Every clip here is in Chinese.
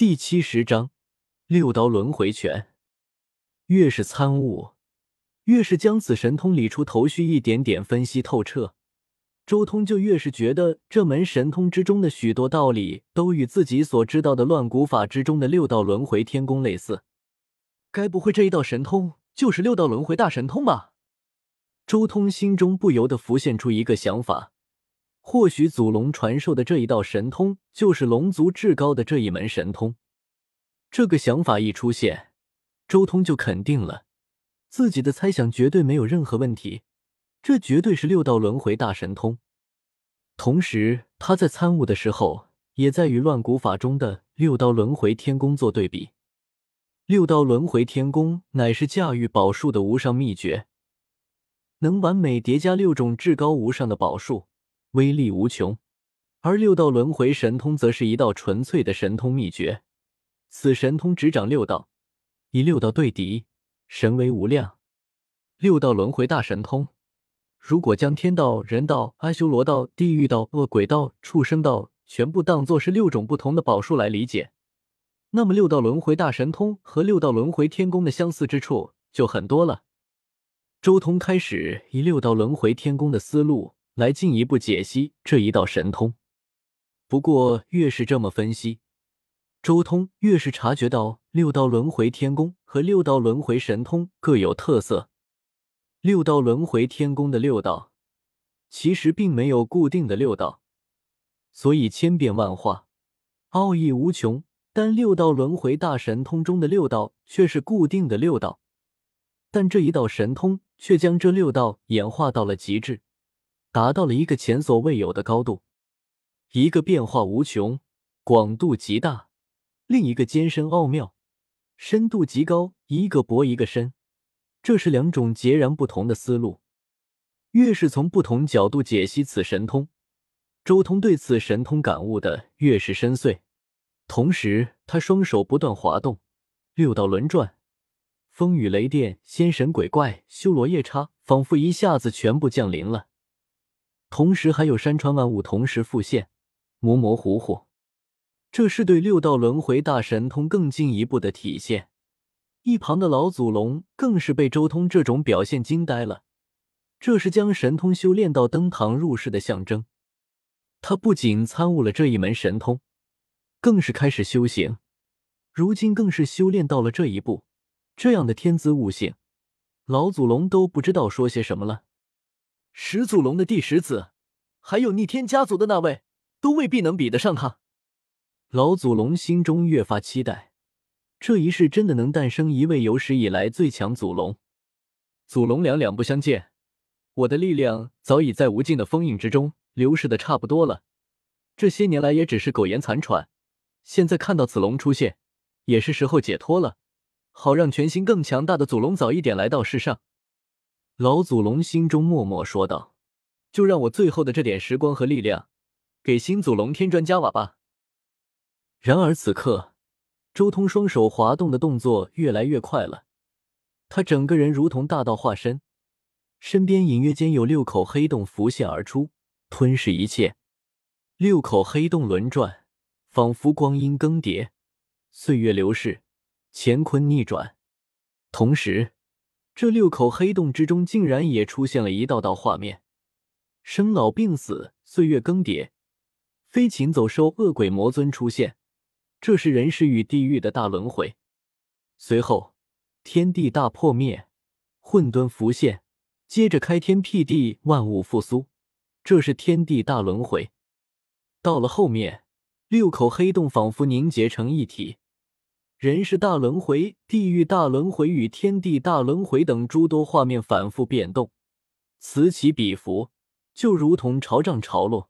第七十章六道轮回拳。越是参悟，越是将此神通理出头绪，一点点分析透彻，周通就越是觉得这门神通之中的许多道理都与自己所知道的乱古法之中的六道轮回天宫类似。该不会这一道神通就是六道轮回大神通吧？周通心中不由得浮现出一个想法：或许祖龙传授的这一道神通，就是龙族至高的这一门神通。这个想法一出现，周通就肯定了自己的猜想绝对没有任何问题，这绝对是六道轮回大神通。同时，他在参悟的时候，也在与乱古法中的六道轮回天宫做对比。六道轮回天宫乃是驾驭宝术的无上秘诀。能完美叠加六种至高无上的宝术，威力无穷；而六道轮回神通则是一道纯粹的神通秘诀。此神通执掌六道，以六道对敌，神威无量。六道轮回大神通，如果将天道、人道、阿修罗道、地狱道、恶鬼道、畜生道全部当作是六种不同的宝术来理解，那么六道轮回大神通和六道轮回天宫的相似之处就很多了。周通开始以六道轮回天宫的思路来进一步解析这一道神通。不过，越是这么分析，周通越是察觉到六道轮回天宫和六道轮回神通各有特色。六道轮回天宫的六道其实并没有固定的六道，所以千变万化，奥义无穷。但六道轮回大神通中的六道却是固定的六道。但这一道神通却将这六道演化到了极致，达到了一个前所未有的高度。一个变化无穷，广度极大；另一个艰深奥妙，深度极高。一个薄，一个深，这是两种截然不同的思路。越是从不同角度解析此神通，周通对此神通感悟的越是深邃。同时，他双手不断滑动，六道轮转。风雨雷电、仙神鬼怪、修罗夜叉，仿佛一下子全部降临了。同时，还有山川万物同时复现，模模糊糊。这是对六道轮回大神通更进一步的体现。一旁的老祖龙更是被周通这种表现惊呆了。这是将神通修炼到登堂入室的象征。他不仅参悟了这一门神通，更是开始修行。如今更是修炼到了这一步。这样的天资悟性，老祖龙都不知道说些什么了。始祖龙的第十子，还有逆天家族的那位，都未必能比得上他。老祖龙心中越发期待，这一世真的能诞生一位有史以来最强祖龙。祖龙两两不相见，我的力量早已在无尽的封印之中流逝的差不多了。这些年来也只是苟延残喘，现在看到子龙出现，也是时候解脱了。好让全新更强大的祖龙早一点来到世上，老祖龙心中默默说道：“就让我最后的这点时光和力量，给新祖龙添砖加瓦吧。”然而此刻，周通双手滑动的动作越来越快了，他整个人如同大道化身，身边隐约间有六口黑洞浮现而出，吞噬一切。六口黑洞轮转，仿佛光阴更迭，岁月流逝。乾坤逆转，同时，这六口黑洞之中竟然也出现了一道道画面：生老病死，岁月更迭，飞禽走兽，恶鬼魔尊出现。这是人世与地狱的大轮回。随后，天地大破灭，混沌浮现，接着开天辟地，万物复苏。这是天地大轮回。到了后面，六口黑洞仿佛凝结成一体。人世大轮回、地狱大轮回与天地大轮回等诸多画面反复变动，此起彼伏，就如同潮涨潮落。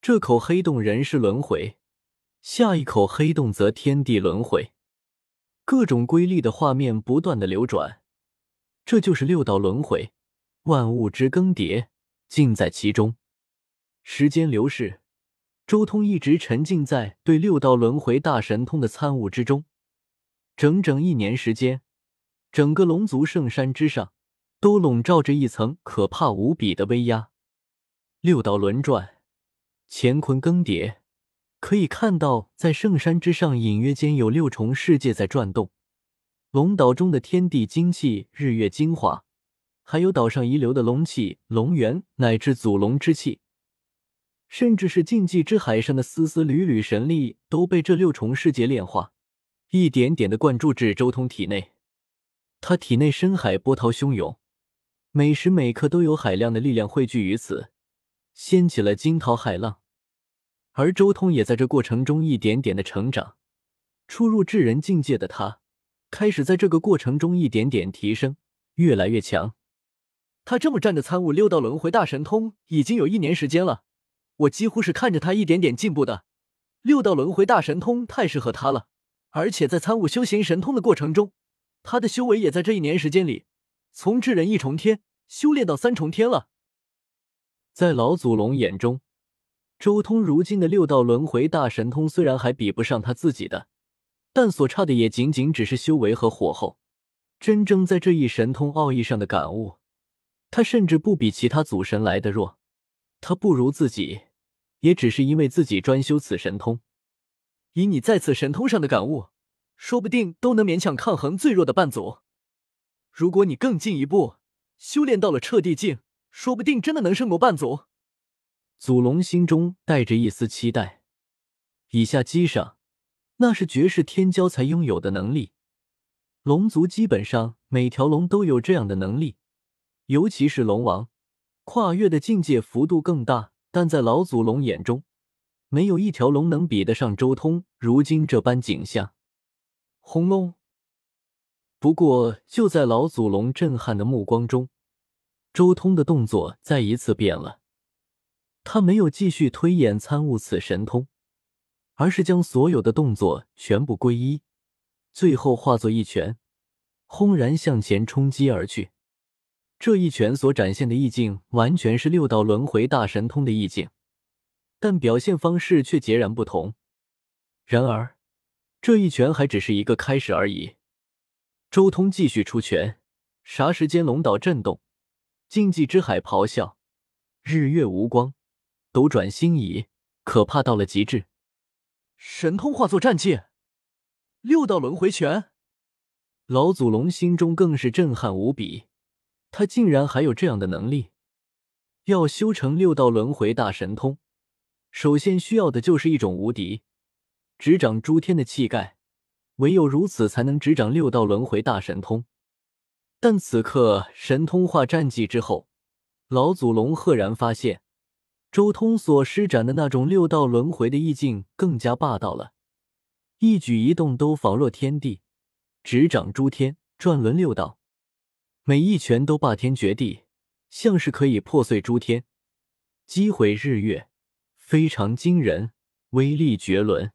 这口黑洞人世轮回，下一口黑洞则天地轮回，各种瑰丽的画面不断的流转。这就是六道轮回，万物之更迭尽在其中。时间流逝，周通一直沉浸在对六道轮回大神通的参悟之中。整整一年时间，整个龙族圣山之上都笼罩着一层可怕无比的威压。六道轮转，乾坤更迭，可以看到，在圣山之上，隐约间有六重世界在转动。龙岛中的天地精气、日月精华，还有岛上遗留的龙气、龙元乃至祖龙之气，甚至是禁忌之海上的丝丝缕缕神力，都被这六重世界炼化，一点点的灌注至周通体内。他体内深海波涛汹涌，每时每刻都有海量的力量汇聚于此，掀起了惊涛骇浪。而周通也在这过程中一点点的成长，初入至人境界的他，开始在这个过程中一点点提升，越来越强。他这么站着参悟六道轮回大神通已经有一年时间了，我几乎是看着他一点点进步的。六道轮回大神通太适合他了，而且在参悟修行神通的过程中。他的修为也在这一年时间里，从至人一重天修炼到三重天了。在老祖龙眼中，周通如今的六道轮回大神通虽然还比不上他自己的，但所差的也仅仅只是修为和火候。真正在这一神通奥义上的感悟，他甚至不比其他祖神来的弱。他不如自己，也只是因为自己专修此神通。以你在此神通上的感悟。说不定都能勉强抗衡最弱的半祖。如果你更进一步修炼到了彻地境，说不定真的能胜过半祖。祖龙心中带着一丝期待。以下击上，那是绝世天骄才拥有的能力。龙族基本上每条龙都有这样的能力，尤其是龙王，跨越的境界幅度更大。但在老祖龙眼中，没有一条龙能比得上周通如今这般景象。轰隆！不过，就在老祖龙震撼的目光中，周通的动作再一次变了。他没有继续推演参悟此神通，而是将所有的动作全部归一，最后化作一拳，轰然向前冲击而去。这一拳所展现的意境，完全是六道轮回大神通的意境，但表现方式却截然不同。然而，这一拳还只是一个开始而已。周通继续出拳，霎时间龙岛震动，禁忌之海咆哮，日月无光，斗转星移，可怕到了极致。神通化作战技，六道轮回拳。老祖龙心中更是震撼无比，他竟然还有这样的能力。要修成六道轮回大神通，首先需要的就是一种无敌。执掌诸天的气概，唯有如此，才能执掌六道轮回大神通。但此刻神通化战绩之后，老祖龙赫然发现，周通所施展的那种六道轮回的意境更加霸道了，一举一动都仿若天地，执掌诸天，转轮六道，每一拳都霸天绝地，像是可以破碎诸天，击毁日月，非常惊人，威力绝伦。